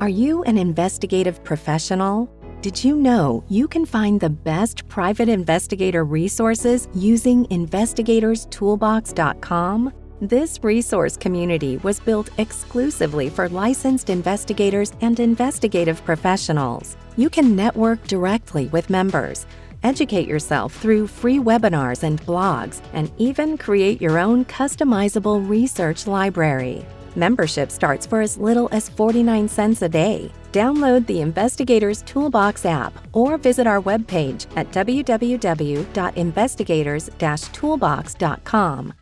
Are you an investigative professional? Did you know you can find the best private investigator resources using investigatorstoolbox.com? This resource community was built exclusively for licensed investigators and investigative professionals. You can network directly with members, educate yourself through free webinars and blogs, and even create your own customizable research library. Membership starts for as little as 49 cents a day. Download the Investigators Toolbox app or visit our webpage at www.investigators-toolbox.com.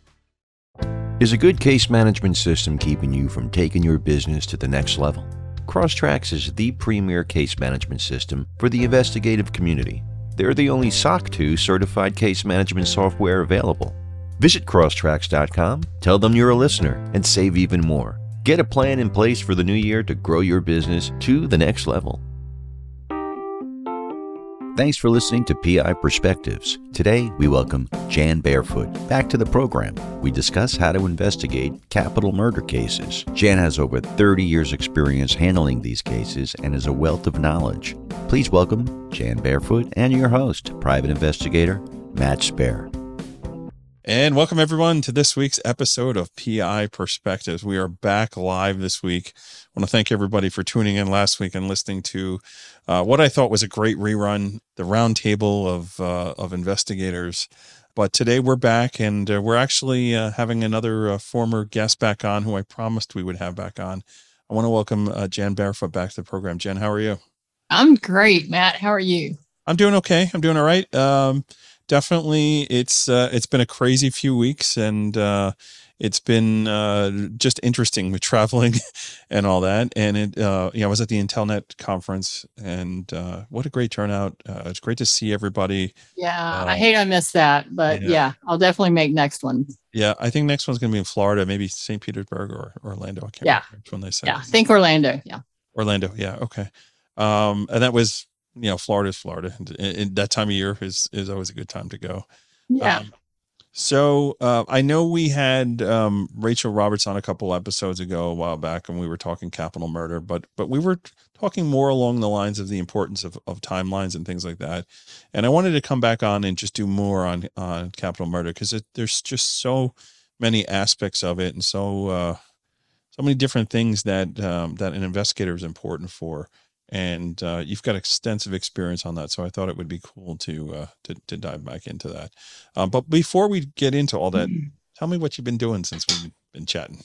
Is a good case management system keeping you from taking your business to the next level? Crosstracks is the premier case management system for the investigative community. They're the only SOC 2 certified case management software available. Visit crosstracks.com, tell them you're a listener, and save even more. Get a plan in place for the new year to grow your business to the next level. Thanks for listening to PI Perspectives. Today, we welcome Jan Barefoot back to the program. We discuss how to investigate capital murder cases. Jan has over 30 years' experience handling these cases and is a wealth of knowledge. Please welcome Jan Barefoot and your host, private investigator Matt Spare. And welcome everyone to this week's episode of PI Perspectives. We are back live this week. I want to thank everybody for tuning in last week and listening to uh, what I thought was a great rerun, the roundtable of uh, of investigators. But today we're back, and uh, we're actually uh, having another uh, former guest back on, who I promised we would have back on. I want to welcome uh, Jan Barefoot back to the program. Jen, how are you? I'm great, Matt. How are you? I'm doing okay. I'm doing all right. Um, definitely it's uh, it's been a crazy few weeks and uh, it's been uh, just interesting with traveling and all that and it uh, you know I was at the Intellenet conference and uh, what a great turnout uh, it's great to see everybody yeah I hate I missed that but yeah. yeah. I'll definitely make next one yeah I think next one's gonna be in Florida maybe St. Petersburg or Orlando I can't yeah remember which one they said yeah I think Orlando yeah Orlando yeah okay um, and that was you know, Florida is Florida. And, and, that time of year is is always a good time to go. Yeah. Um, so uh, I know we had um, Rachel Roberts on a couple episodes ago, a while back, and we were talking capital murder, but but we were talking more along the lines of the importance of, of timelines and things like that. And I wanted to come back on and just do more on on capital murder because there's just so many aspects of it, and so uh, so many different things that um, that an investigator is important for and uh, you've got extensive experience on that. So I thought it would be cool to uh, to, to dive back into that. Um, but before we get into all that, mm-hmm. tell me what you've been doing since we've been chatting.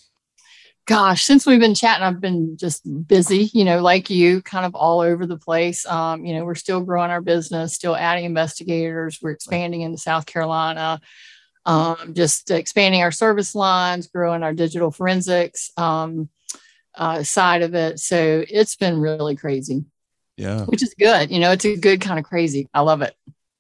Gosh, since we've been chatting, I've been just busy, you know, like you, kind of all over the place. Um, you know, we're still growing our business, still adding investigators. We're expanding into South Carolina, um, just expanding our service lines, growing our digital forensics. Um, uh, side of it. So it's been really crazy. Yeah. Which is good. You know, it's a good kind of crazy. I love it.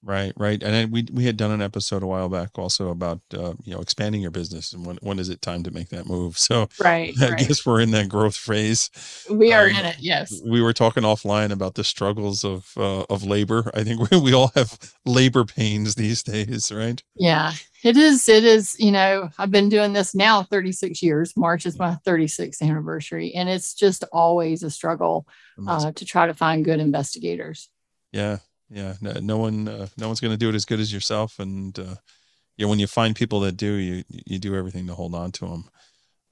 Right, right. And then we we had done an episode a while back also about uh, you know expanding your business and when when is it time to make that move. So right, I right. guess we're in that growth phase. We are um, in it. Yes. We were talking offline about the struggles of uh, of labor. I think we, we all have labor pains these days, right? Yeah, it is. It is. You know, I've been doing this now 36 years. March is my 36th anniversary, and it's just always a struggle uh, to try to find good investigators. Yeah, yeah no, no one uh, no one's going to do it as good as yourself and uh, yeah when you find people that do you you do everything to hold on to them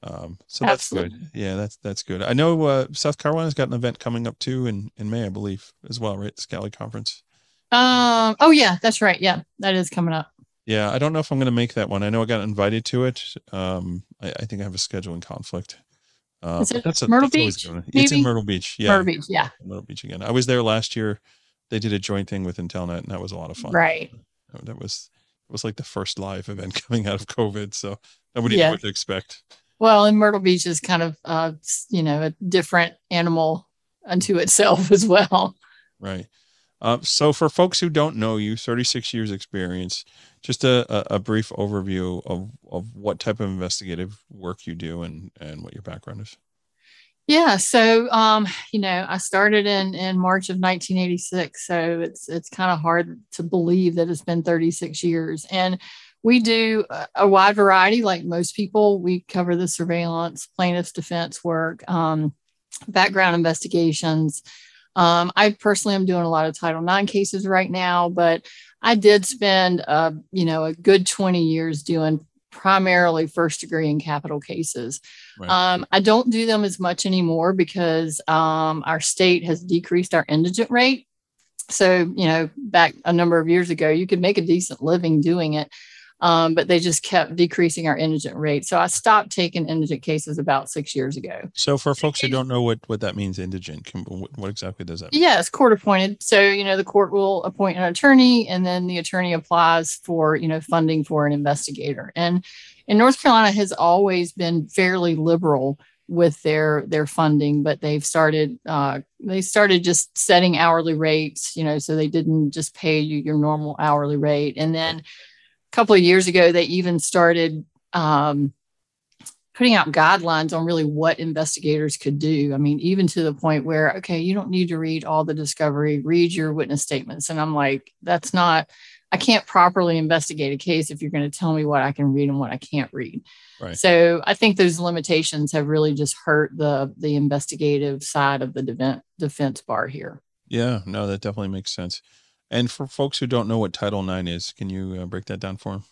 um, so Absolutely. that's good yeah that's that's good i know uh, south carolina's got an event coming up too in in may i believe as well right the SCALI conference um oh yeah that's right yeah that is coming up yeah i don't know if i'm going to make that one i know i got invited to it um i, I think i have a scheduling conflict uh, is it that's a, Myrtle that's Beach? It's in Myrtle Beach. Yeah. Myrtle Beach. Yeah. Myrtle Beach again. I was there last year they did a joint thing with Intellenet, and that was a lot of fun. Right. That was it was like the first live event coming out of COVID, so nobody yeah. knew what to expect. Well, and Myrtle Beach is kind of uh, you know a different animal unto itself as well. Right. Uh, so for folks who don't know you, 36 years experience, just a, a, a, brief overview of, of what type of investigative work you do and, and what your background is. Yeah, so um, you know, I started in in March of 1986, so it's it's kind of hard to believe that it's been 36 years. And we do a wide variety, like most people. We cover the surveillance, plaintiff's defense work. Um, background investigations. Um, I personally am doing a lot of Title IX cases right now, but I did spend, uh, you know, a good 20 years doing primarily first degree and capital cases. Right. Um, I don't do them as much anymore because um, our state has decreased our indigent rate. So, you know, back a number of years ago, you could make a decent living doing it um, but they just kept decreasing our indigent rate. So I stopped taking indigent cases about six years ago. So for folks who don't know what, what that means, indigent, can, what, what exactly does that mean? Yes, court appointed. So, you know, the court will appoint an attorney and then the attorney applies for, you know, funding for an investigator. And in North Carolina has always been fairly liberal with their their funding but they've started uh, they started just setting hourly rates you know so they didn't just pay you your normal hourly rate and then couple of years ago, they even started um, putting out guidelines on really what investigators could do. I mean, even to the point where, okay, you don't need to read all the discovery, read your witness statements. And I'm like, that's not, I can't properly investigate a case if you're going to tell me what I can read and what I can't read. Right. So I think those limitations have really just hurt the the investigative side of the defense defense bar here. Yeah, no, that definitely makes sense. And for folks who don't know what Title IX is, can you uh, break that down for them?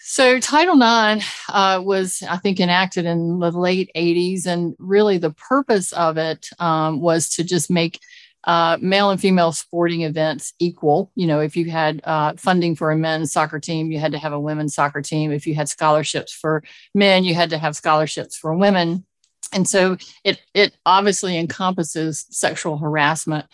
So, Title IX uh, was, I think, enacted in the late 80s. And really, the purpose of it um, was to just make uh, male and female sporting events equal. You know, if you had uh, funding for a men's soccer team, you had to have a women's soccer team. If you had scholarships for men, you had to have scholarships for women. And so it, it obviously encompasses sexual harassment.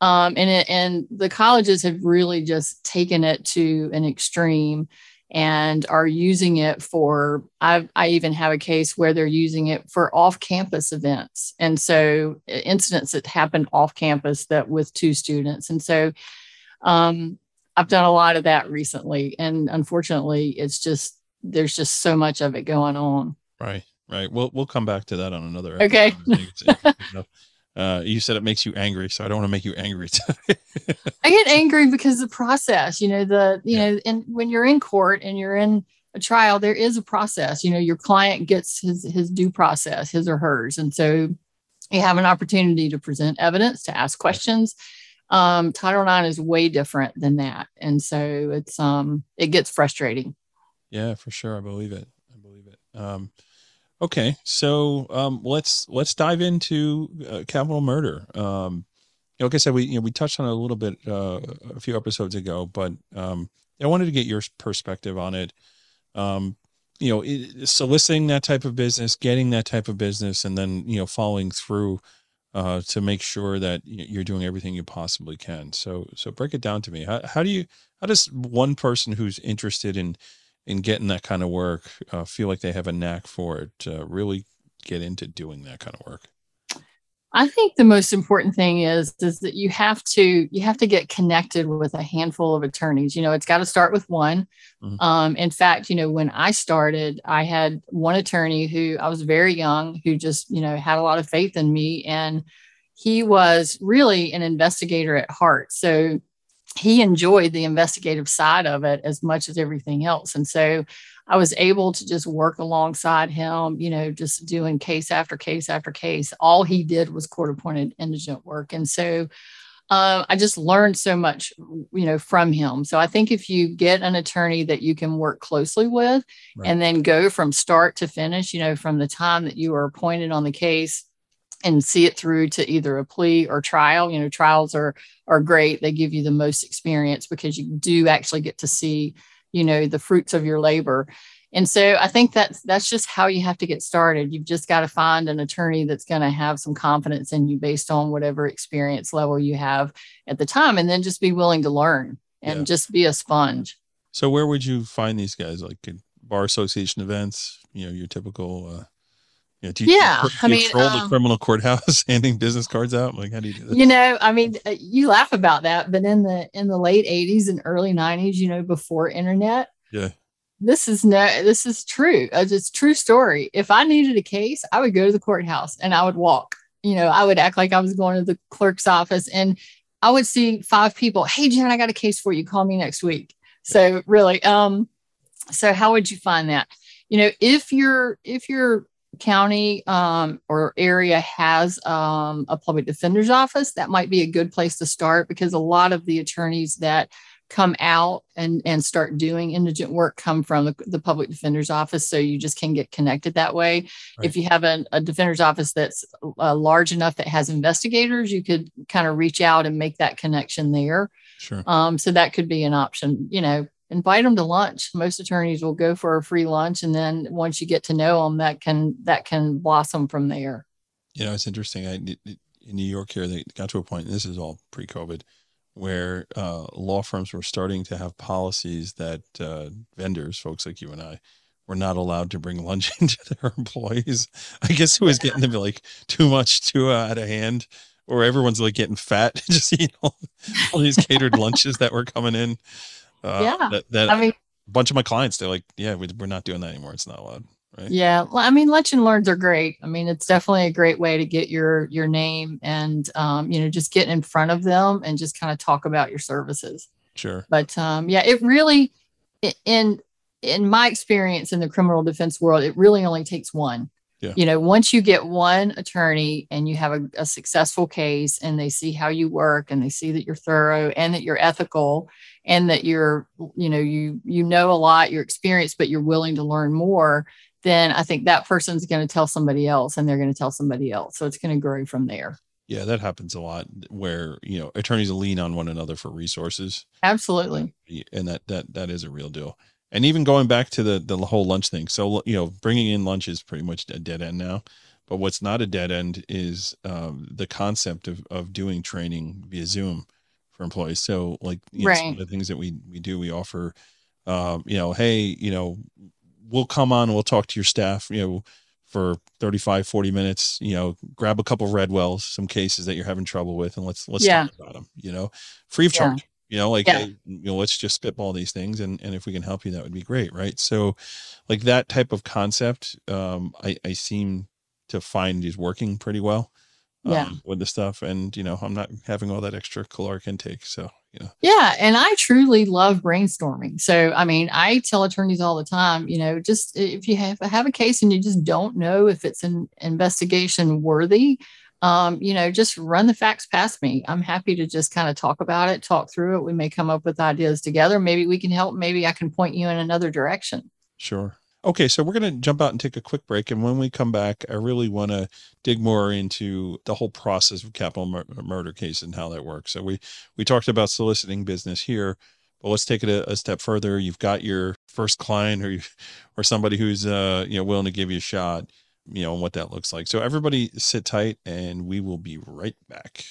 Um, and it, and the colleges have really just taken it to an extreme and are using it for I, I even have a case where they're using it for off-campus events. And so incidents that happen off campus that with two students. And so um, i've done a lot of that recently. And unfortunately it's just there's just so much of it going on. Right right. We'll we'll come back to that on another okay uh, you said it makes you angry, so I don't want to make you angry. I get angry because the process, you know, the you yeah. know, and when you're in court and you're in a trial, there is a process. You know, your client gets his his due process, his or hers, and so you have an opportunity to present evidence, to ask questions. Um, Title IX is way different than that, and so it's um it gets frustrating. Yeah, for sure. I believe it. I believe it. Um, Okay, so um, let's let's dive into uh, capital murder. Um, like I said, we you know we touched on it a little bit uh, a few episodes ago, but um, I wanted to get your perspective on it. Um, you know, it, soliciting that type of business, getting that type of business, and then you know following through uh, to make sure that you're doing everything you possibly can. So so break it down to me. How, how do you how does one person who's interested in in getting that kind of work uh, feel like they have a knack for it to really get into doing that kind of work. I think the most important thing is is that you have to you have to get connected with a handful of attorneys. You know it's got to start with one. Mm-hmm. um, in fact you know when i started i had one attorney who i was very young who just you know had a lot of faith in me and he was really an investigator at heart. So he enjoyed the investigative side of it as much as everything else. And so I was able to just work alongside him, you know, just doing case after case after case. All he did was court appointed indigent work. And so uh, I just learned so much, you know, from him. So I think if you get an attorney that you can work closely with right. and then go from start to finish, you know, from the time that you are appointed on the case and see it through to either a plea or trial. You know, trials are are great. They give you the most experience because you do actually get to see, you know, the fruits of your labor. And so I think that's that's just how you have to get started. You've just got to find an attorney that's going to have some confidence in you based on whatever experience level you have at the time and then just be willing to learn and yeah. just be a sponge. So where would you find these guys like bar association events, you know, your typical uh yeah, do you, yeah, do you I mean, troll um, the criminal courthouse handing business cards out. Like, how do you do that? You know, I mean, uh, you laugh about that, but in the in the late '80s and early '90s, you know, before internet, yeah, this is no, this is true. Uh, it's true story. If I needed a case, I would go to the courthouse and I would walk. You know, I would act like I was going to the clerk's office, and I would see five people. Hey, Jen, I got a case for you. Call me next week. So really, um, so how would you find that? You know, if you're if you're county um, or area has um, a public defender's office, that might be a good place to start because a lot of the attorneys that come out and, and start doing indigent work come from the, the public defender's office. So you just can get connected that way. Right. If you have a, a defender's office that's uh, large enough that has investigators, you could kind of reach out and make that connection there. Sure. Um, so that could be an option. You know, invite them to lunch. Most attorneys will go for a free lunch, and then once you get to know them, that can that can blossom from there. You know, it's interesting. I in New York here, they got to a point. This is all pre-COVID, where uh, law firms were starting to have policies that uh, vendors, folks like you and I, were not allowed to bring lunch into their employees. I guess it was getting to be like too much, too uh, out of hand, or everyone's like getting fat just eating all, all these catered lunches that were coming in. Uh, Yeah. that, that I mean, a bunch of my clients, they're like, "Yeah, we, we're not doing that anymore. It's not allowed." Right? yeah. Well, I mean, lunch and learns are great. I mean, it's definitely a great way to get your your name and um, you know just get in front of them and just kind of talk about your services. Sure. but um, yeah, it really, in in my experience in the criminal defense world, it really only takes one. Yeah. You know, once you get one attorney and you have a, a successful case, and they see how you work, and they see that you're thorough and that you're ethical, and that you're, you know, you you know a lot, you're experienced, but you're willing to learn more. Then I think that person's going to tell somebody else, and they're going to tell somebody else. So it's going to grow from there. Yeah, that happens a lot where, you know, attorneys lean on one another for resources. Absolutely. and that that that is a real deal. And even going back to the the whole lunch thing, so you know, bringing in lunch is pretty much a dead end now. But what's not a dead end is um, the concept of of doing training via Zoom for employees. So like you know, some of the things that we we do, we offer, um, you know, hey, you know, we'll come on, we'll talk to your staff, you know, for 35, 40 minutes, you know, grab a couple Redwelds, some cases that you're having trouble with, and let's let's Yeah. talk about them, you know, free of Yeah. charge you know like Yeah. hey, you know let's just spitball these things and and if we can help you that would be great right so like that type of concept um i i seem to find is working pretty well Yeah. um, with the stuff and you know i'm not having all that extra caloric intake so you know Yeah, and I truly love brainstorming. So, I mean, I tell attorneys all the time, you know, just if you have have a case and you just don't know if it's an investigation worthy, um, you know, just run the facts past me. I'm happy to just kind of talk about it, talk through it. We may come up with ideas together. Maybe we can help. Maybe I can point you in another direction. Sure. Okay, so we're going to jump out and take a quick break. And when we come back, I really want to dig more into the whole process of capital mur- murder case and how that works. So we we talked about soliciting business here, but let's take it a, a step further. You've got your first client or you, or somebody who's uh you know willing to give you a shot, you know, and what that looks like. So everybody sit tight, and we will be right back.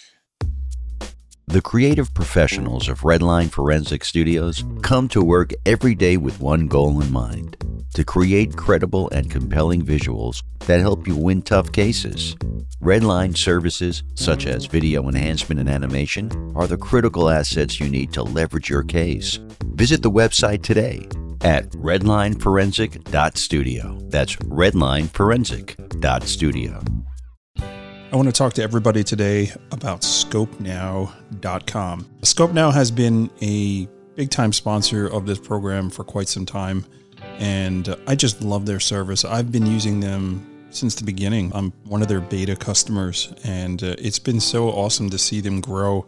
The creative professionals of Redline Forensic Studios come to work every day with one goal in mind to create credible and compelling visuals that help you win tough cases. Redline services, such as video enhancement and animation, are the critical assets you need to leverage your case. Visit the website today at redlineforensic.studio. That's redlineforensic.studio. I want to talk to everybody today about ScopeNow.com. ScopeNow has been a big time sponsor of this program for quite some time, and I just love their service. I've been using them since the beginning. I'm one of their beta customers, and uh, it's been so awesome to see them grow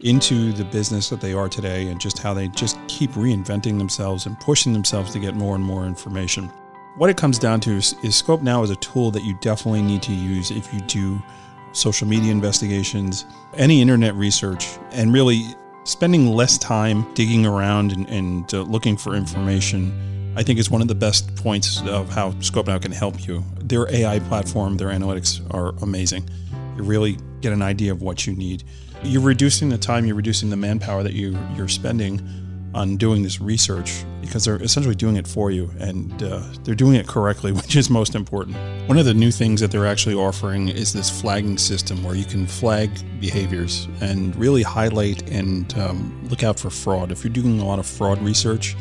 into the business that they are today and just how they just keep reinventing themselves and pushing themselves to get more and more information. What it comes down to is, is Scope Now is a tool that you definitely need to use if you do social media investigations, any internet research, and really spending less time digging around and, and uh, looking for information. I think is one of the best points of how Scope Now can help you. Their AI platform, their analytics are amazing. You really get an idea of what you need. You're reducing the time, you're reducing the manpower that you you're spending on doing this research because they're essentially doing it for you and uh, they're doing it correctly, which is most important. One of the new things that they're actually offering is this flagging system where you can flag behaviors and really highlight and um, look out for fraud. If you're doing a lot of fraud research,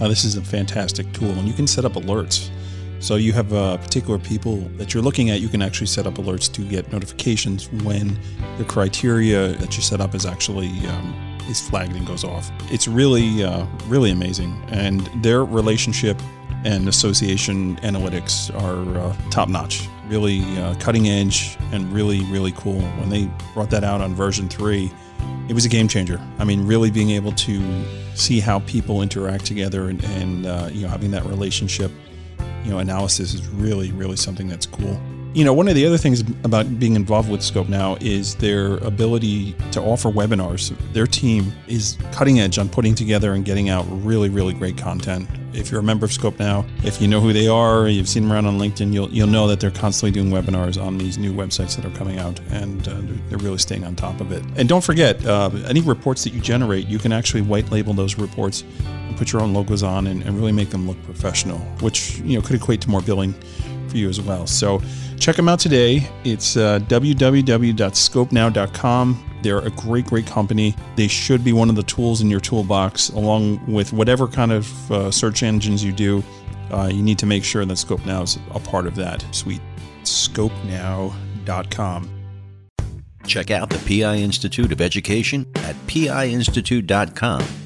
uh, this is a fantastic tool and you can set up alerts. So you have uh, particular people that you're looking at, you can actually set up alerts to get notifications when the criteria that you set up is actually um, is flagged and goes off. It's really, uh, really amazing. And their relationship and association analytics are uh, top notch, really uh, cutting edge, and really, really cool. When they brought that out on version three, it was a game changer. I mean, really being able to see how people interact together and, and uh, you know having that relationship, you know, analysis is really, really something that's cool you know, one of the other things about being involved with Scope now is their ability to offer webinars. Their team is cutting edge on putting together and getting out really, really great content. If you're a member of Scope now, if you know who they are, you've seen them around on LinkedIn, you'll you'll know that they're constantly doing webinars on these new websites that are coming out, and uh, they're really staying on top of it. And don't forget, uh, any reports that you generate, you can actually white label those reports and put your own logos on and, and really make them look professional, which you know could equate to more billing for you as well. So check them out today. It's uh, www.scopenow.com. They're a great, great company. They should be one of the tools in your toolbox, along with whatever kind of uh, search engines you do. Uh, you need to make sure that Scope Now is a part of that suite. ScopeNow.com. Check out the PI Institute of Education at piinstitute.com.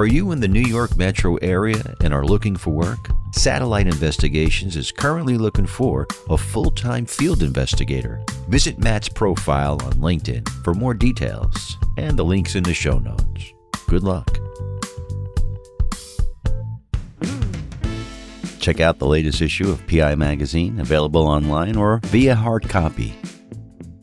Are you in the New York metro area and are looking for work? Satellite Investigations is currently looking for a full time field investigator. Visit Matt's profile on LinkedIn for more details and the links in the show notes. Good luck. Check out the latest issue of PI Magazine, available online or via hard copy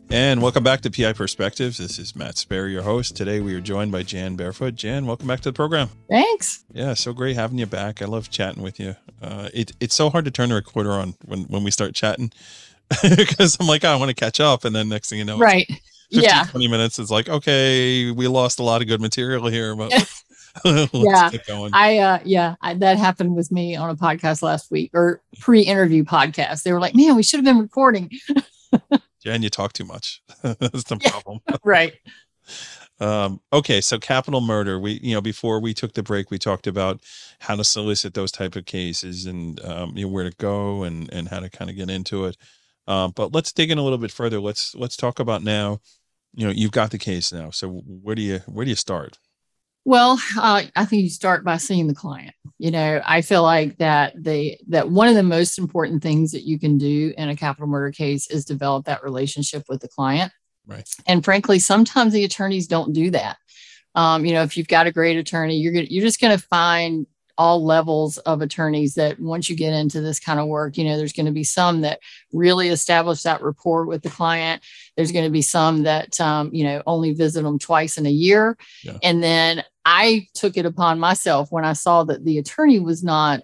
and welcome back to PI Perspectives. This is Matt Spare, your host. Today we are joined by Jan Barefoot. Jan, welcome back to the program. Thanks. Yeah, so great having you back. I love chatting with you. Uh, it, it's so hard to turn the recorder on when, when we start chatting because I'm like, oh, I want to catch up. And then next thing you know, right. 15, yeah. 20 minutes. It's like, okay, we lost a lot of good material here, but yeah. I, uh, yeah, I, that happened with me on a podcast last week or pre interview podcast. They were like, man, we should have been recording. Jan, you talk too much. That's the problem. right. Um, okay, so capital murder. We, you know, before we took the break, we talked about how to solicit those type of cases and um, you know where to go and and how to kind of get into it. Um, but let's dig in a little bit further. Let's let's talk about now. You know, you've got the case now. So where do you where do you start? Well, uh, I think you start by seeing the client. You know, I feel like that the that one of the most important things that you can do in a capital murder case is develop that relationship with the client. Right. And frankly, sometimes the attorneys don't do that. Um, you know, if you've got a great attorney, you're gonna, you're just going to find all levels of attorneys that once you get into this kind of work, you know, there's going to be some that really establish that rapport with the client. There's going to be some that, um, you know, only visit them twice in a year. Yeah. And then I took it upon myself when I saw that the attorney was not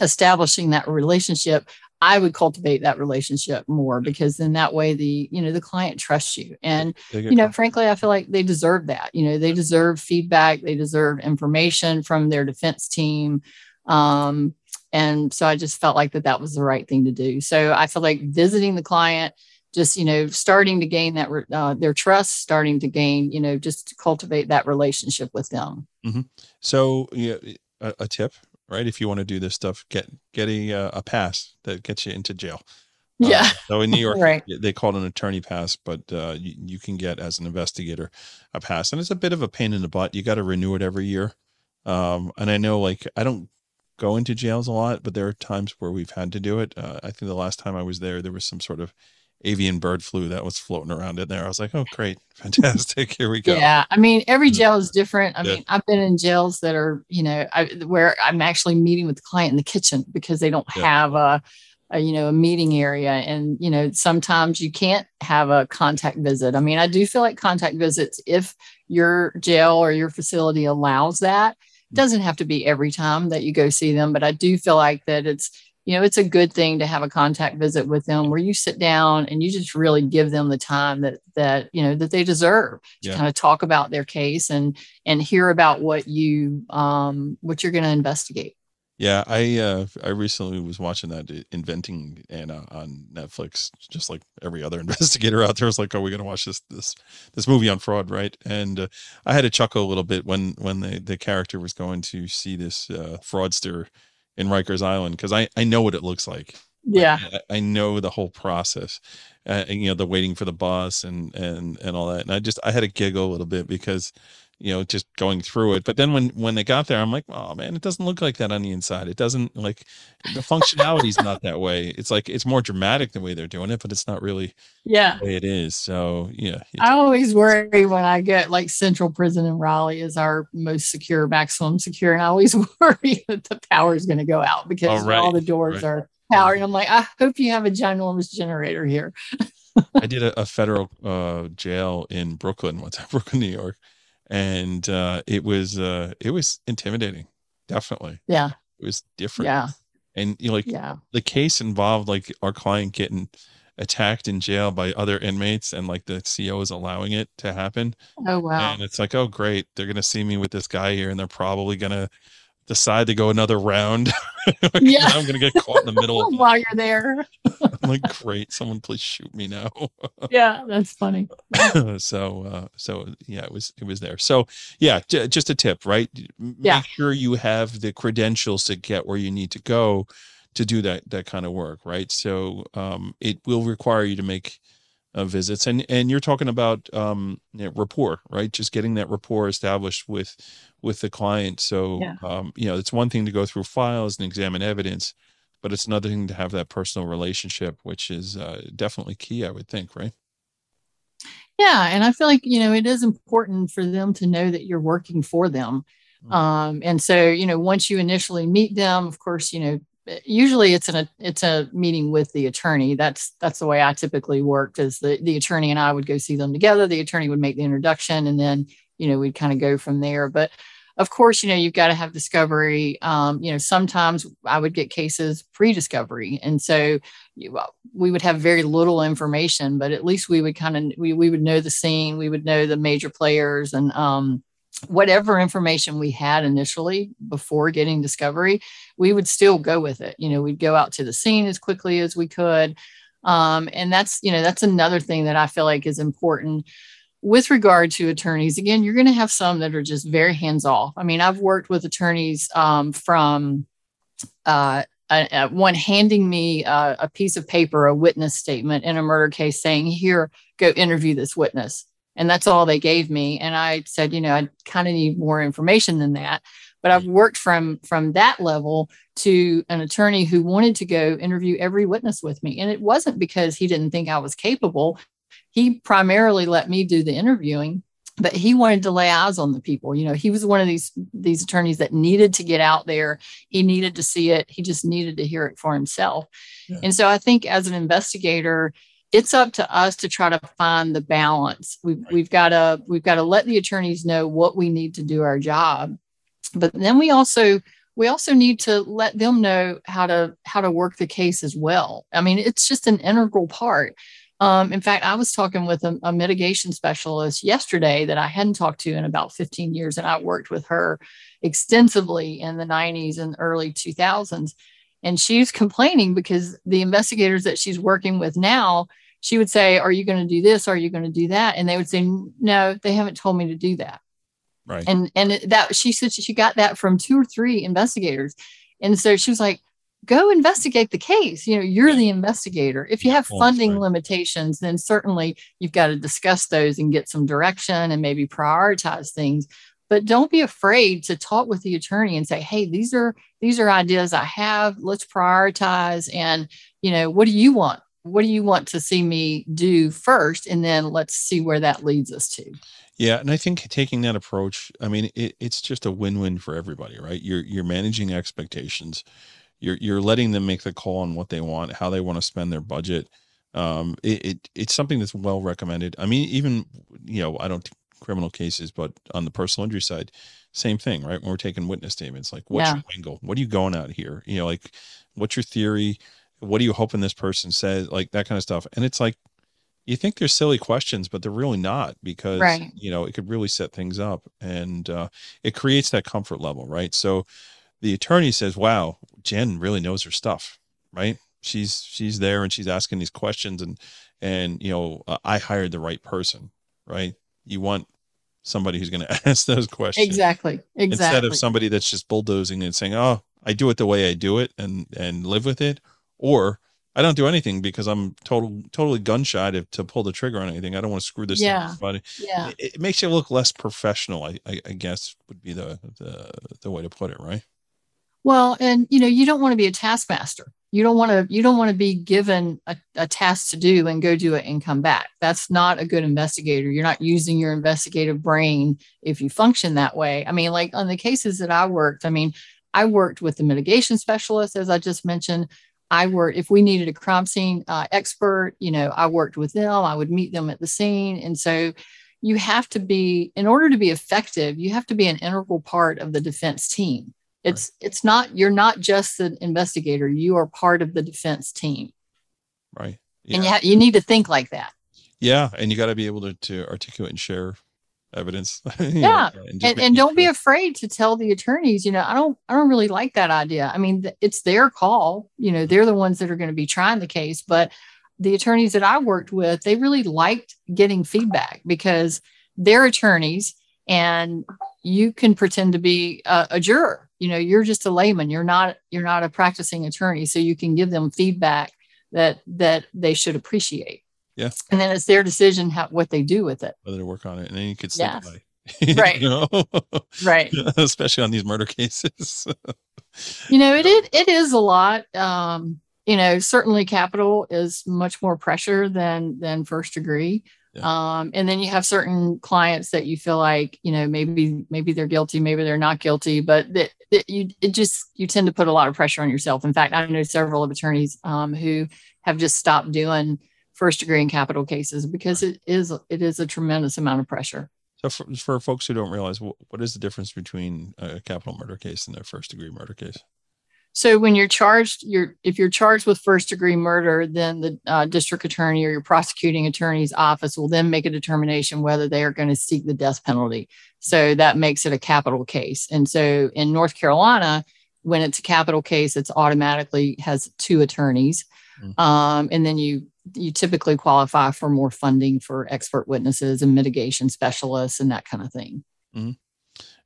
establishing that relationship. I would cultivate that relationship more because then that way the you know the client trusts you. And you know frankly I feel like they deserve that. You know they deserve feedback. They deserve information from their defense team. Um, and so I just felt like that that was the right thing to do. So I feel like visiting the client just you know starting to gain that uh, their trust starting to gain you know just to cultivate that relationship with them. Mm-hmm. so yeah a, a tip right? If you want to do this stuff, get get a uh, a pass that gets you into jail. Yeah. Uh, so in New York, right. they call it an attorney pass, but uh, you, you can get as an investigator a pass, and it's a bit of a pain in the butt. You got to renew it every year. Um, and I know, like, I don't go into jails a lot, but there are times where we've had to do it. Uh, I think the last time I was there, there was some sort of avian bird flu that was floating around in there. I was like, oh, great, fantastic. Here we go. Yeah. I mean, every mm-hmm. jail is different. I yeah. mean, I've been in jails that are, you know, I, where I'm actually meeting with the client in the kitchen because they don't yeah. have a, a, you know, a meeting area. And, you know, sometimes you can't have a contact visit. I mean, I do feel like contact visits, if your jail or your facility allows that, mm. doesn't have to be every time that you go see them, but I do feel like that it's, you know, it's a good thing to have a contact visit with them where you sit down and you just really give them the time that that you know that they deserve to Yeah. kind of talk about their case and and hear about what you um what you're going to investigate. Yeah, I uh I recently was watching that uh, Inventing Anna on Netflix, just like every other investigator out there was like, "Oh, we're gonna watch this this this movie on fraud, right?" And uh, I had to chuckle a little bit when when the the character was going to see this uh, fraudster in Rikers Island because I I know what it looks like. Yeah. I, I know the whole process, uh, and, you know the waiting for the bus and and and all that. And I just I had to giggle a little bit because you know just going through it. But then when when they got there, I'm like, oh man, it doesn't look like that on the inside. It doesn't like the functionality's not that way. It's like it's more dramatic the way they're doing it, but it's not really Yeah. the way it is. So yeah, I always worry when I get like Central Prison in Raleigh is our most secure, maximum secure, and I always worry that the power is going to go out because Oh, right, all the doors right. are powered. I'm like, I hope you have a ginormous generator here. I did a, a federal uh, jail in Brooklyn, one time, Brooklyn, New York, and uh, it was uh, it was intimidating. Definitely, Yeah, it was different. yeah, and you know, like yeah, the case involved like our client getting attacked in jail by other inmates and like the CO is allowing it to happen. oh wow, And it's like, oh great, they're gonna see me with this guy here and they're probably gonna decide to go another round. Like, Yeah. I'm gonna get caught in the middle. of while you're there. I'm like, great, someone please shoot me now. Yeah, that's funny. so uh so yeah, it was it was there. So yeah, j- just a tip, right? M- Yeah. Make sure you have the credentials to get where you need to go to do that that kind of work, right? So um it will require you to make uh, visits and and you're talking about um you know, rapport, right? Just getting that rapport established with with the client. So Yeah. um you know, it's one thing to go through files and examine evidence, but it's another thing to have that personal relationship, which is uh, definitely key, I would think, right? Yeah, and I feel like you know it is important for them to know that you're working for them. Mm. Um, and so you know once you initially meet them, of course, you know usually it's an it's a meeting with the attorney. That's that's the way I typically worked. Is the the attorney and I would go see them together. The attorney would make the introduction, and then you know we'd kind of go from there. But of course, you know you've got to have discovery. Um, you know sometimes I would get cases pre-discovery, and so uh, we would have very little information, but at least we would kind of we, we would know the scene, we would know the major players, and um, whatever information we had initially before getting discovery, we would still go with it. You know, we'd go out to the scene as quickly as we could, um, and that's you know that's another thing that I feel like is important with regard to attorneys. Again, you're going to have some that are just very hands off. I mean, I've worked with attorneys um, from uh, one handing me uh, a piece of paper, a witness statement in a murder case saying, Here, go interview this witness. And that's all they gave me. And I said, You know, I kind of need more information than that. But I've worked from from that level to an attorney who wanted to go interview every witness with me. And it wasn't because he didn't think I was capable. He primarily let me do the interviewing but he wanted to lay eyes on the people you know he was one of these these attorneys that needed to get out there he needed to see it he just needed to hear it for himself Yeah. and so i think as an investigator it's up to us to try to find the balance. We've, we've got to we've got to let the attorneys know what we need to do our job. But then we also we also need to let them know how to how to work the case as well. I mean it's just an integral part. Um, in fact, I was talking with a, a mitigation specialist yesterday that I hadn't talked to in about 15 years, and I worked with her extensively in the 90s and early 2000s. And she's complaining because the investigators that she's working with now, she would say, Are you going to do this? Are you going to do that? And they would say, No, they haven't told me to do that. Right. And and that she said she got that from two or three investigators. And so she was like, go investigate the case. You know, you're the investigator. If you have funding right. limitations, then certainly you've got to discuss those and get some direction and maybe prioritize things. But don't be afraid to talk with the attorney and say, hey, these are these are ideas I have. Let's prioritize. And, you know, what do you want? What do you want to see me do first? And then let's see where that leads us to. Yeah, and I think taking that approach, I mean, it, it's just a win-win for everybody, right? You're you're managing expectations. You're you're letting them make the call on what they want, how they want to spend their budget. Um, it, it it's something that's well recommended. I mean, even you know, I don't criminal cases, but on the personal injury side, same thing, right? When we're taking witness statements, like what's Yeah. your angle? What are you going out here? You know, like what's your theory? What are you hoping this person says? Like that kind of stuff. And it's like you think they're silly questions, but they're really not because Right. you know it could really set things up, and uh, it creates that comfort level, right? So the attorney says, "Wow, Jen really knows her stuff, right? She's she's there and she's asking these questions, and and you know uh, I hired the right person, right? You want somebody who's going to ask those questions Exactly. Exactly. instead of somebody that's just bulldozing and saying, "Oh, I do it the way I do it and and live with it," or I don't do anything because I'm total totally gun shy to, to pull the trigger on anything. I don't want to screw this Yeah. up, buddy. yeah. It, it makes you look less professional. I, I I guess would be the the the way to put it, right? Well, and you know, you don't want to be a taskmaster. You don't want to you don't want to be given a, a task to do and go do it and come back. That's not a good investigator. You're not using your investigative brain if you function that way. I mean, like on the cases that I worked, I mean, I worked with the mitigation specialist, as I just mentioned. I worked if we needed a crime scene uh, expert, you know, I worked with them. I would meet them at the scene, and so you have to be in order to be effective. You have to be an integral part of the defense team it's it's not you're not just the investigator you are part of the defense team Right. and you, ha- you need to think like that Yeah, and you got to be able to, to articulate and share evidence. you know, Yeah, uh, and, and don't be afraid to tell the attorneys you know i don't i don't really like that idea. I mean it's their call you know they're the ones that are going to be trying the case but the attorneys that i worked with they really liked getting feedback because they're attorneys and you can pretend to be a, a juror. You know you're just a layman. You're not you're not a practicing attorney so you can give them feedback that that they should appreciate Yeah. and then it's their decision how what they do with it whether to work on it, and then you could Yeah. slip Right. know? right especially on these murder cases. you know it, it it is a lot um you know certainly capital is much more pressure than than first degree um and then you have certain clients that you feel like you know maybe maybe they're guilty maybe they're not guilty but that, that you it just you tend to put a lot of pressure on yourself in fact i know several of attorneys um who have just stopped doing first degree and capital cases because it is it is a tremendous amount of pressure so for, for folks who don't realize, what, what is the difference between a capital murder case and a first degree murder case? So when you're charged, you're if you're charged with first degree murder, then the uh, district attorney or your prosecuting attorney's office will then make a determination whether they are going to seek the death penalty. So that makes it a capital case. And so in North Carolina, when it's a capital case, it's automatically has two attorneys, Mm. um, and then you you typically qualify for more funding for expert witnesses and mitigation specialists and that kind of thing.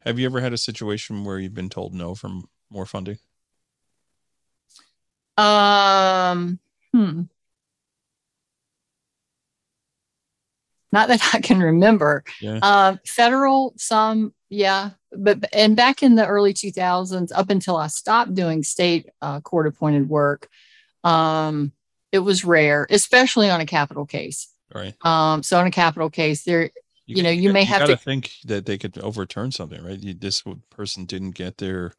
Have you ever had a situation where you've been told no from more funding? Um, hmm. Not that I can remember. Yeah. Um, federal, some, yeah, but and back in the early 2000s, up until I stopped doing state uh, court appointed work, um, it was rare, especially on a capital case. Right. Um, so on a capital case, there, You know, you may have gotta think that they could overturn something, right? You, this person didn't get their,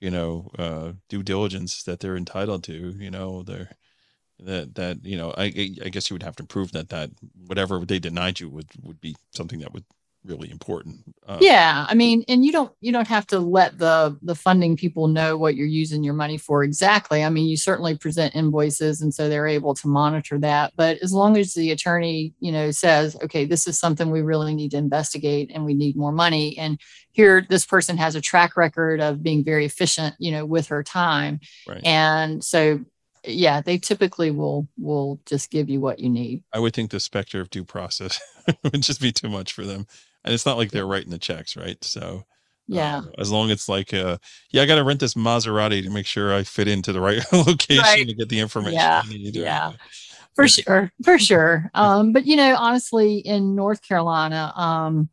you know, uh, due diligence that they're entitled to. You know, they're that that you know, I I I guess you would have to prove that that whatever they denied you would would be something that would really important. Uh, yeah i mean and you don't you don't have to let the the funding people know what you're using your money for exactly i mean you certainly present invoices and so they're able to monitor that but as long as the attorney you know says okay this is something we really need to investigate and we need more money and here this person has a track record of being very efficient you know with her time Right. and so yeah they typically will will just give you what you need I would think the specter of due process would just be too much for them. And it's not like they're writing the checks, right? So yeah uh, as long as it's like, uh, yeah, I got to rent this Maserati to make sure I fit into the right location Right. to get the information Yeah, I need. yeah. for sure for sure um but you know honestly in north carolina um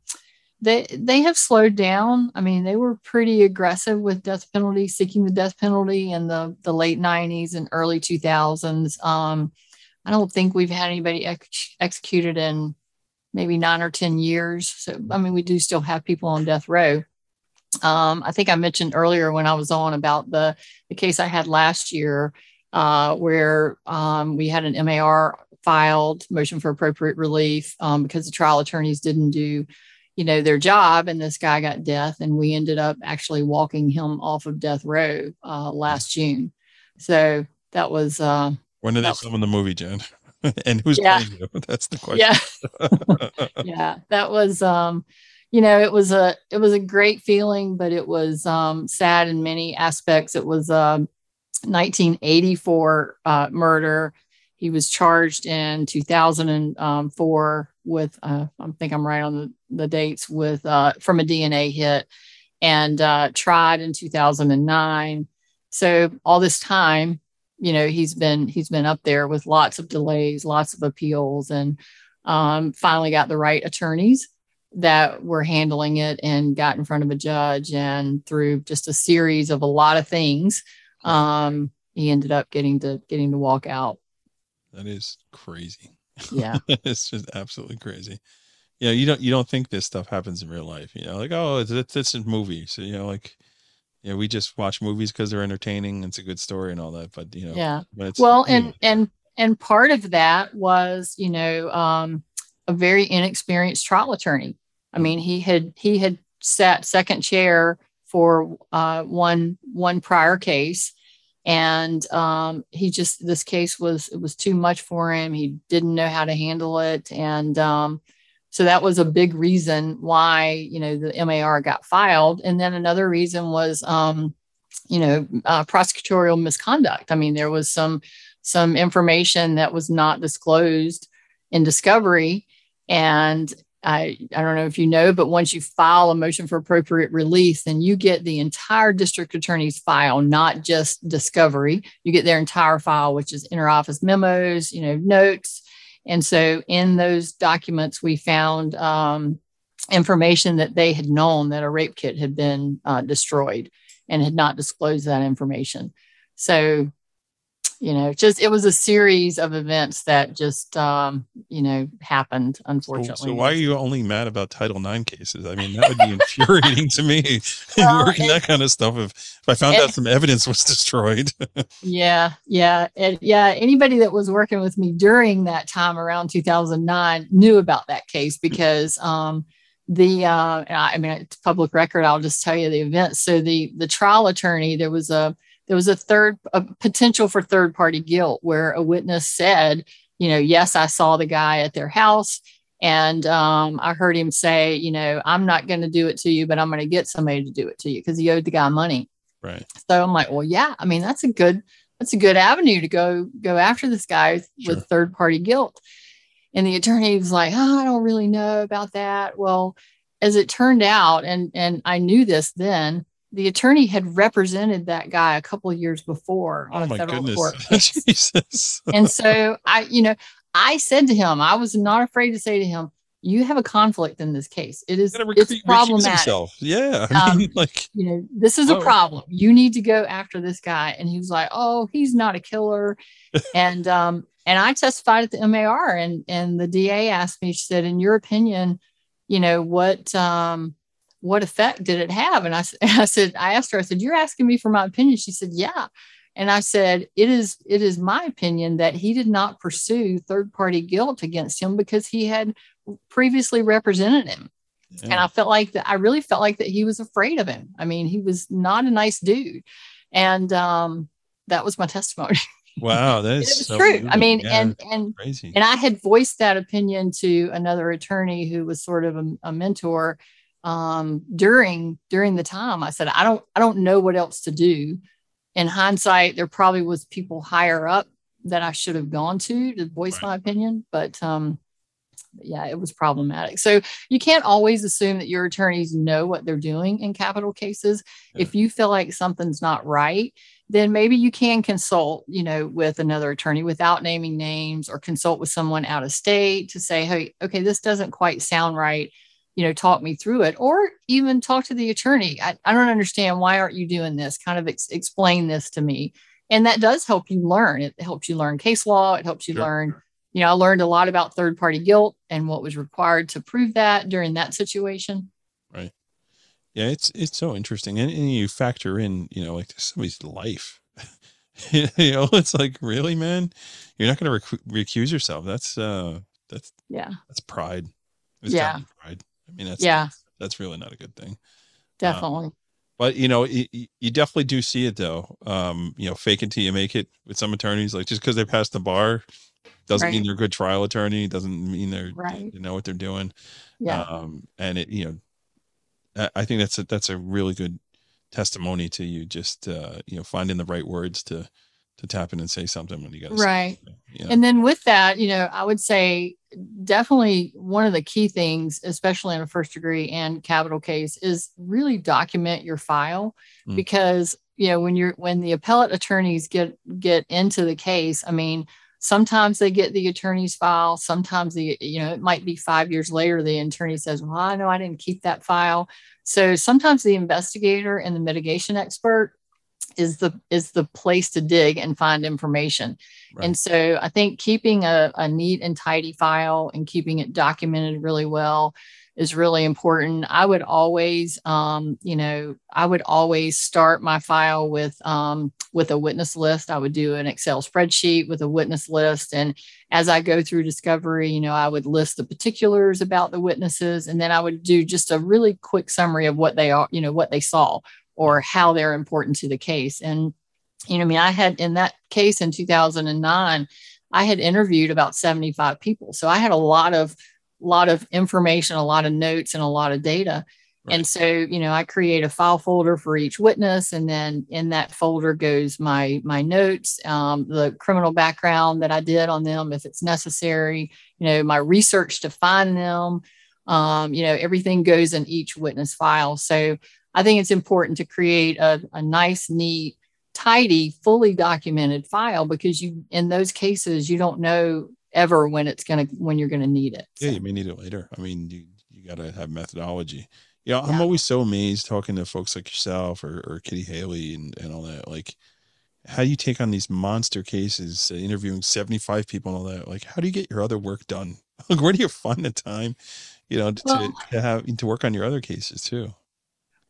they they have slowed down i mean they were pretty aggressive with death penalty seeking the death penalty in the the late 90s and early 2000s um i don't think we've had anybody ex- executed in maybe nine or ten years so i mean we do still have people on death row um, I think I mentioned earlier when I was on about the, the case I had last year uh, where um, we had an MAR filed, motion for appropriate relief, um, because the trial attorneys didn't do you know, their job. And this guy got death, and we ended up actually walking him off of death row uh, last June. So that was. Uh, when did that they film the movie, Jen? and who's Yeah. playing you? That's the question. yeah, yeah, that was. Um, you know, it was a it was a great feeling, but it was um, sad in many aspects. It was um 1984 uh, murder. He was charged in 2004 with, uh, I think I'm right on the, the dates, with uh, from a DNA hit, and uh, tried in 2009. So all this time, you know, he's been he's been up there with lots of delays, lots of appeals, and um, finally got the right attorneys that were handling it and got in front of a judge. And through just a series of a lot of things, um, he ended up getting to getting to walk out. That is crazy. Yeah. it's just absolutely crazy. Yeah, you don't you don't think this stuff happens in real life. You know, like oh, it's it's, it's in movies. So, you know, like yeah, we just watch movies because they're entertaining. It's a good story and all that. But you know, Yeah. well and and and part of that was you know um a very inexperienced trial attorney i mean he had he had sat second chair for uh one one prior case and um he just this case was it was too much for him he didn't know how to handle it and um so that was a big reason why you know the MAR got filed and then another reason was um you know uh, prosecutorial misconduct i mean there was some some information that was not disclosed in discovery. And I, I don't know if you know, but once you file a motion for appropriate relief, then you get the entire district attorney's file, not just discovery. You get their entire file, which is interoffice memos, you know, notes. And so in those documents, we found um, information that they had known that a rape kit had been uh, destroyed and had not disclosed that information. So you know just it was a series of events that just um you know happened unfortunately so why are you only mad about Title IX cases? I mean, that would be infuriating to me. Well, Working that kind of stuff. If if I found out some evidence was destroyed, yeah yeah and yeah anybody that was working with me during that time around 2009 knew about that case because um the uh I, I mean it's public record i'll just tell you the event so the the trial attorney there was a there was a third a potential for third party guilt where a witness said you know yes i saw the guy at their house and um, i heard him say you know i'm not going to do it to you but i'm going to get somebody to do it to you because he owed the guy money right? so I'm like, well, yeah, I mean, that's a good, that's a good avenue to go, go after this guy Sure. with third party guilt. And the attorney was like, oh, I don't really know about that. Well, as it turned out, and, and I knew this then, the attorney had represented that guy a couple of years before on Oh a my federal goodness, court. Jesus! and so I, you know, I said to him, I was not afraid to say to him, you have a conflict in this case. It is, it's problematic himself. Yeah, I Um, like you know, this is a Oh. problem. You need to go after this guy. And he was like, Oh, he's not a killer. and um, and I testified at the MAR and and the DA asked me, she said, in your opinion, you know, what um what effect did it have? And I, I said, I asked her, I said, You're asking me for my opinion. She said, Yeah. And I said, It is, it is my opinion that he did not pursue third party guilt against him because he had previously represented him and. I felt like that I really felt like that he was afraid of him. I mean, he was not a nice dude. And um that was my testimony. wow, that is so true. I mean, Yeah, and and crazy. and I had voiced that opinion to another attorney who was sort of a, a mentor um during during the time. I said, I don't I don't know what else to do. In hindsight, there probably was people higher up that I should have gone to to voice Right. my opinion, but um yeah, it was problematic. So you can't always assume that your attorneys know what they're doing in capital cases. Yeah. If you feel like something's not right, then maybe you can consult, you know, with another attorney without naming names or consult with someone out of state to say, hey, okay, this doesn't quite sound right. You know, talk me through it, or even talk to the attorney. I, I don't understand. Why aren't you doing this? Kind of ex- explain this to me. And that does help you learn. It helps you learn case law. It helps you Sure. learn you know, I learned a lot about third party guilt and what was required to prove that during that situation. Right. Yeah, it's it's so interesting, and, and you factor in, you know, like somebody's life. you know, it's like really, man, you're not going to rec- recuse yourself. That's uh, that's Yeah. that's pride. It's Yeah. pride. I mean, that's yeah, that's really not a good thing. definitely. But you know, you, you definitely do see it though. Um, you know, fake until you make it with some attorneys. Like just because they passed the bar doesn't mean Right. they're a good trial attorney. Doesn't mean they're Right. they know what they're doing. yeah. Um, and it, you know, I- I think that's a that's a really good testimony to you. Just uh, you know, finding the right words to to tap in and say something when you got Right. Yeah. And then with that, you know, I would say definitely one of the key things, especially in a first degree and capital case, is really document your file Mm. because you know when you're when the appellate attorneys get get into the case, I mean, sometimes they get the attorney's file, sometimes the you know it might be five years later the attorney says, "Well, I know I didn't keep that file." So sometimes the investigator and the mitigation expert is the is the place to dig and find information. Right. And so I think keeping a, a neat and tidy file and keeping it documented really well is really important. I would always, um, you know, I would always start my file with um, with a witness list. I would do an Excel spreadsheet with a witness list, and as I go through discovery, you know, I would list the particulars about the witnesses, and then I would do just a really quick summary of what they are, you know, what they saw or how they're important to the case. And you know, I mean, I had in that case in 2009, I had interviewed about 75 people. So I had a lot of lot of information, a lot of notes and a lot of data. Right. And so, you know, I create a file folder for each witness, and then in that folder goes my my notes, um, the criminal background that I did on them, if it's necessary, you know, my research to find them, um, you know, everything goes in each witness file. So I think it's important to create a, a nice, neat, tidy, fully documented file because you, in those cases, you don't know ever when it's going to, when you're going to need it. Yeah, So, you may need it later. I mean, you you got to have methodology. You know, I'm always so amazed talking to folks like yourself or, or Kitty Hailey and, and all that. Like, how do you take on these monster cases, uh, interviewing 75 people and all that? Like, how do you get your other work done? Like, where do you find the time, you know, to, Well- to have to work on your other cases too?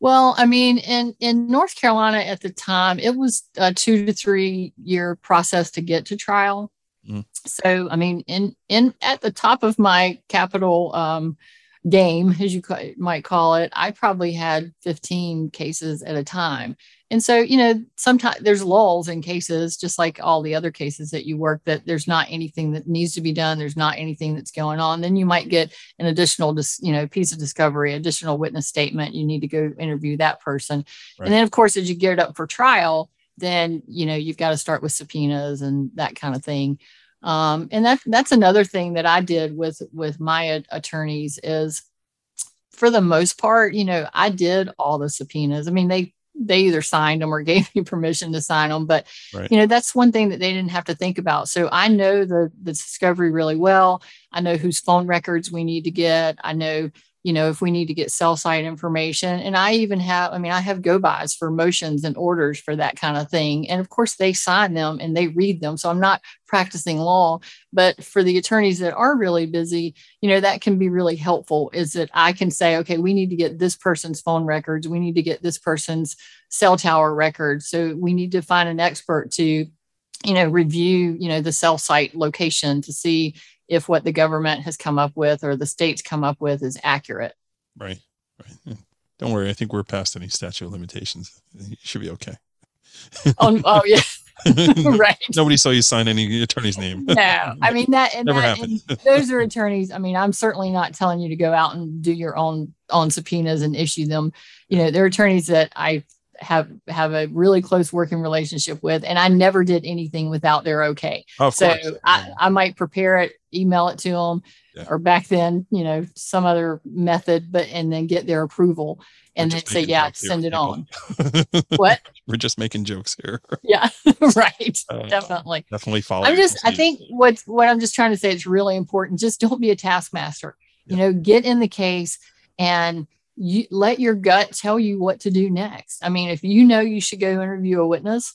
Well, I mean, in, in North Carolina at the time, it was a two to three year process to get to trial. Mm. So, I mean, in, in, at the top of my capital, um, game, as you ca- might call it, I probably had 15 cases at a time. And so, you know, sometimes there's lulls in cases, just like all the other cases that you work, that there's not anything that needs to be done. There's not anything that's going on. Then you might get an additional, dis- you know, piece of discovery, additional witness statement. You need to go interview that person. Right. And then, of course, as you get up for trial, then, you know, you've got to start with subpoenas and that kind of thing. Um, and that that's another thing that I did with with my attorneys is for the most part, you know, I did all the subpoenas. I mean, they they either signed them or gave me permission to sign them, but Right. you know, that's one thing that they didn't have to think about. So I know the the discovery really well. I know whose phone records we need to get. I know you know, if we need to get cell site information. And I even have, I mean, I have go bys for motions and orders for that kind of thing. And of course, they sign them and they read them. So I'm not practicing law. But for the attorneys that are really busy, you know, that can be really helpful is that I can say, okay, we need to get this person's phone records. We need to get this person's cell tower records. So we need to find an expert to, you know, review, you know, the cell site location to see if what the government has come up with or the states come up with is accurate. Right. Right. Hmm. Don't worry. I think we're past any statute of limitations. You should be okay. Oh, oh yeah, right. Nobody saw you sign any attorney's name. No, I mean that, and, Never that, happened. and those are attorneys. I mean, I'm certainly not telling you to go out and do your own own subpoenas and issue them. You know, they're attorneys that I have have a really close working relationship with, and I never did anything without their okay. So. I, I might prepare it, email it to them, Yeah. or back then, you know, some other method, but and then get their approval and then say, yeah, send it on. What? We're just making jokes here. Yeah, right. Uh, Definitely. Definitely follow. I'm just, I think what what I'm just trying to say is really important. Just don't be a taskmaster. You know, get in the case and you let your gut tell you what to do next. I mean, if you know you should go interview a witness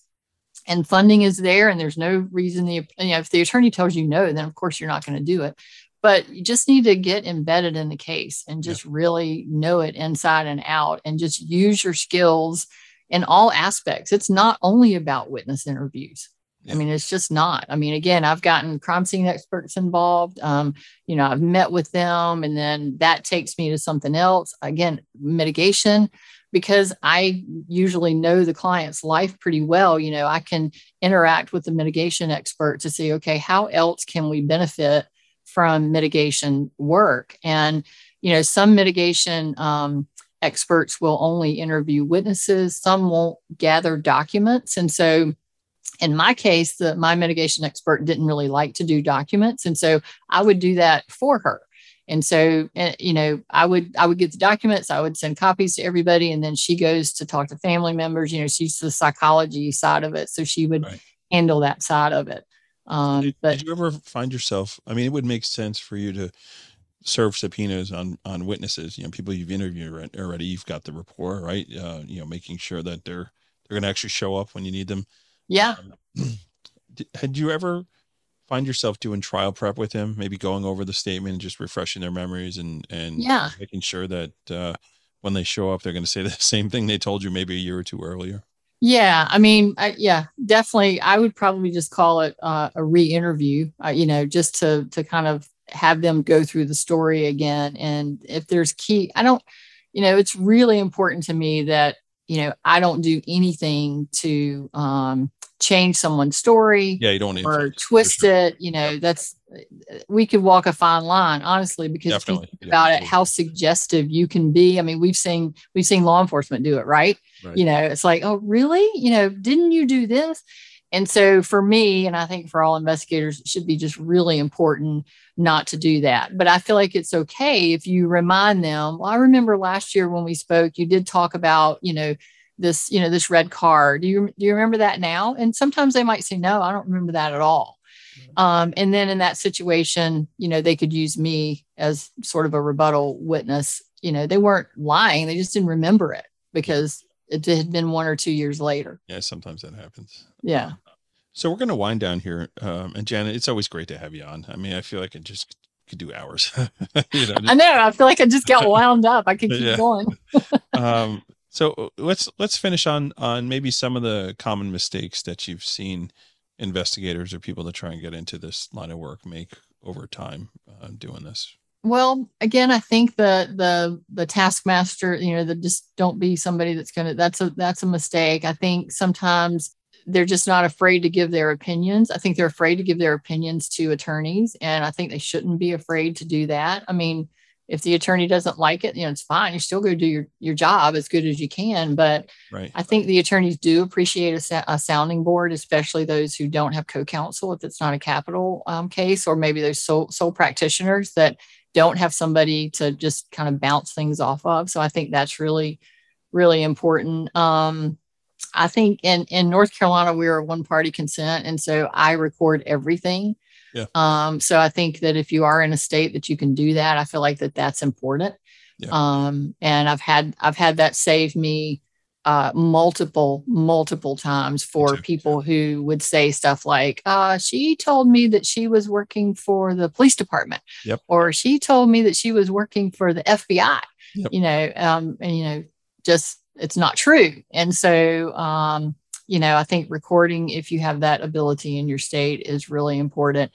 and funding is there and there's no reason the you know if the attorney tells you no, then of course you're not going to do it. But you just need to get embedded in the case and just really know it inside and out and just use your skills in all aspects. It's not only about witness interviews. I mean, it's just not. I mean, again, I've gotten crime scene experts involved. Um, you know, I've met with them, and then that takes me to something else. Again, mitigation, because I usually know the client's life pretty well. You know, I can interact with the mitigation expert to see, okay, how else can we benefit from mitigation work? And, you know, some mitigation um, experts will only interview witnesses, some won't gather documents. And so, in my case, the, my mitigation expert didn't really like to do documents, and so I would do that for her. And so, eh, you know, I would I would get the documents, I would send copies to everybody, and then she goes to talk to family members. You know, she's the psychology side of it, so she would right. handle that side of it. Um, did, but did you ever find yourself? I mean, it would make sense for you to serve subpoenas on on witnesses. You know, people you've interviewed already. You've got the rapport, right? Uh, you know, making sure that they're they're going to actually show up when you need them. Yeah. Um, had you ever find yourself doing trial prep with him, maybe going over the statement and just refreshing their memories and and yeah, making sure that uh, when they show up, they're going to say the same thing they told you maybe a year or two earlier. Yeah, I mean, I, yeah, definitely. I would probably just call it uh, a re-interview. Uh, you know, just to to kind of have them go through the story again. And if there's key, I don't, you know, it's really important to me that you know I don't do anything to um, change someone's story. Yeah, you don't need or twist sure. it. You know, that's uh, we could walk a fine line, honestly, because Definitely. about it, how suggestive you can be. I mean, we've seen we've seen law enforcement do it, right? right? You know, it's like, oh, really? You know, didn't you do this? And so for me, and I think for all investigators, it should be just really important not to do that. But I feel like it's okay if you remind them. Well, I remember last year when we spoke, you did talk about, you know, this you know this red car. Do you do you remember that now? And sometimes they might say no i don't remember that at all. Um, and then in that situation you know they could use me as sort of a rebuttal witness. You know they weren't lying they just didn't remember it because it had been one or two years later. Yeah sometimes that happens. Yeah. So we're going to wind down here um, and janet it's always great to have you on. I mean i feel like it just could do hours. You know, just... i know i feel like i just got wound up. I could keep yeah. going. Um, so uh, let's let's finish on on maybe some of the common mistakes that you've seen investigators or people that try and get into this line of work make over time uh, doing this. Well, again, I think the the the taskmaster, you know, the just don't be somebody that's gonna that's a that's a mistake. I think sometimes they're just not afraid to give their opinions. I think they're afraid to give their opinions to attorneys, and I think they shouldn't be afraid to do that. I mean, if the attorney doesn't like it, you know, it's fine. You still go do your, your job as good as you can. But right. I think the attorneys do appreciate a, a, sounding board, especially those who don't have co-counsel if it's not a capital um, case, or maybe those sole, sole practitioners that don't have somebody to just kind of bounce things off of. So I think that's really, really important. Um, I think in, in North Carolina, we're one party consent. And so I record everything. Yeah. Um, so I think that if you are in a state that you can do that, I feel like that that's important. Yeah. Um, and I've had I've had that save me uh, multiple multiple times for people who would say stuff like, uh, "She told me that she was working for the police department," yep. or "She told me that she was working for the FBI." Yep. You know, um, and you know, just it's not true. And so, um, you know, I think recording, if you have that ability in your state, is really important.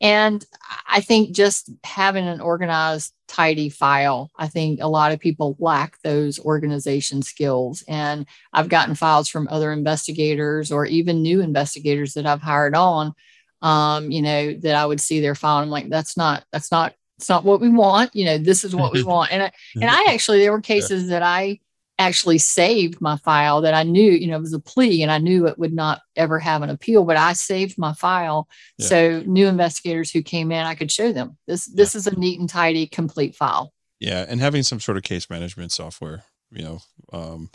And I think just having an organized, tidy file, I think a lot of people lack those organization skills. And I've gotten files from other investigators or even new investigators that I've hired on, um, you know, that I would see their file. And I'm like, that's not, that's not, it's not what we want. You know, this is what we want. And I, and I actually, there were cases that I actually saved my file that I knew, you know, it was a plea and I knew it would not ever have an appeal, but I saved my file. Yeah. So new investigators who came in, I could show them this, this yeah. is a neat and tidy, complete file. Yeah. And having some sort of case management software, you know, um,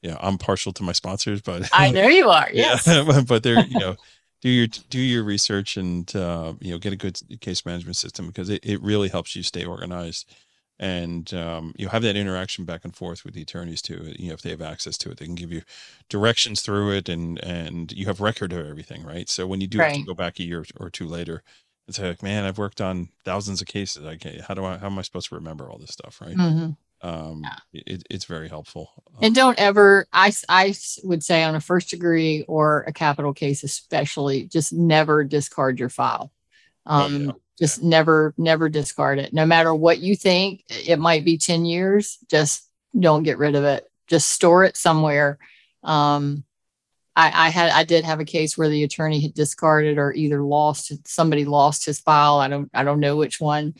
yeah, I'm partial to my sponsors, but I know you are. Yes. Yeah, but they're, you know, do your, do your research and, uh, you know, get a good case management system because it, it really helps you stay organized and um, you have that interaction back and forth with the attorneys too. You know, if they have access to it, they can give you directions through it, and and you have record of everything, right? So when you do right. have to go back a year or two later, it's like, man, I've worked on thousands of cases. I can't, how do I, how am I supposed to remember all this stuff, right? Mm-hmm. um, it, it's very helpful. And don't ever, I I would say on a first degree or a capital case, especially, just never discard your file. Oh, Um, yeah. Just never, never discard it. No matter what you think, it might be 10 years, just don't get rid of it. Just store it somewhere. Um, I, I had, I did have a case where the attorney had discarded or either lost, somebody lost his file. I don't, I don't know which one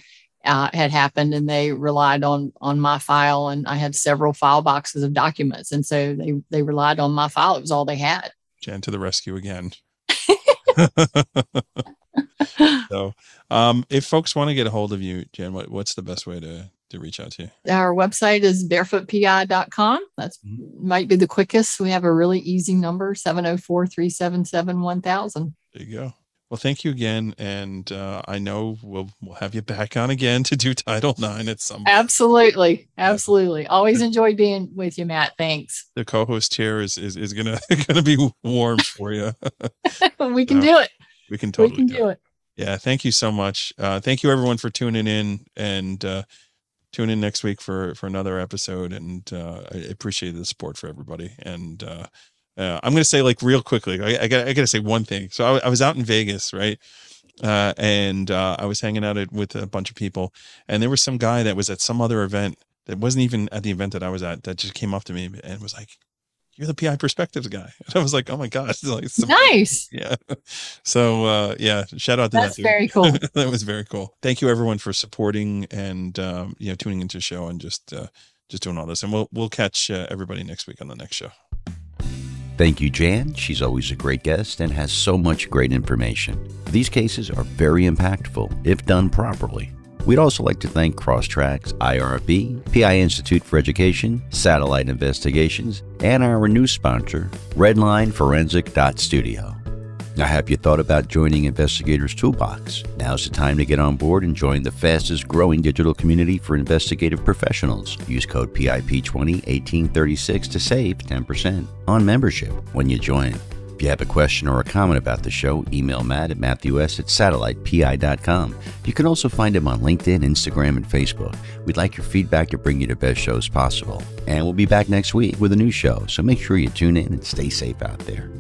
uh, had happened and they relied on on my file and I had several file boxes of documents and so they they relied on my file it was all they had Jan to the rescue again. so, um, if folks want to get a hold of you, Jan, what, what's the best way to to reach out to you? our website is barefootpi.com that's might be the quickest we have a really easy number 704-377-1000 There you go. Well, thank you again, and uh, I know we'll we'll have you back on again to do Title Nine at some. absolutely absolutely always enjoy being with you Matt thanks The co-host here is is, is gonna gonna be warm for you. we can Yeah, do it we can totally we can do, do it. it Yeah, thank you so much. Uh, thank you everyone for tuning in and uh, tune in next week for for another episode. And uh, I appreciate the support for everybody. And uh, I'm gonna say like real quickly, I, I got I gotta say one thing. So I, I was out in Vegas, right? Uh, and uh, I was hanging out at, with a bunch of people, and there was some guy that was at some other event that wasn't even at the event that I was at that just came up to me and was like, "You're the PI Perspectives guy." And I was like, "Oh my gosh!" Like, nice yeah. So uh yeah, shout out to that's that dude. very cool that was very cool. Thank you everyone for supporting and um, you know tuning into the show and just uh, just doing all this. And we'll we'll catch uh, everybody next week on the next show. Thank you, Jan. She's always a great guest and has so much great information. These cases are very impactful if done properly. We'd also like to thank Crosstracks, IRB, PI Institute for Education, Satellite Investigations, and our new sponsor, RedlineForensic.studio. Now, have you thought about joining Investigators Toolbox? Now's the time to get on board and join the fastest growing digital community for investigative professionals. Use code PIP201836 to save 10% on membership when you join. If you have a question or a comment about the show, email Matt at matthews at satellitepi.com. You can also find him on LinkedIn, Instagram, and Facebook. We'd like your feedback to bring you the best shows possible. And we'll be back next week with a new show, so make sure you tune in and stay safe out there.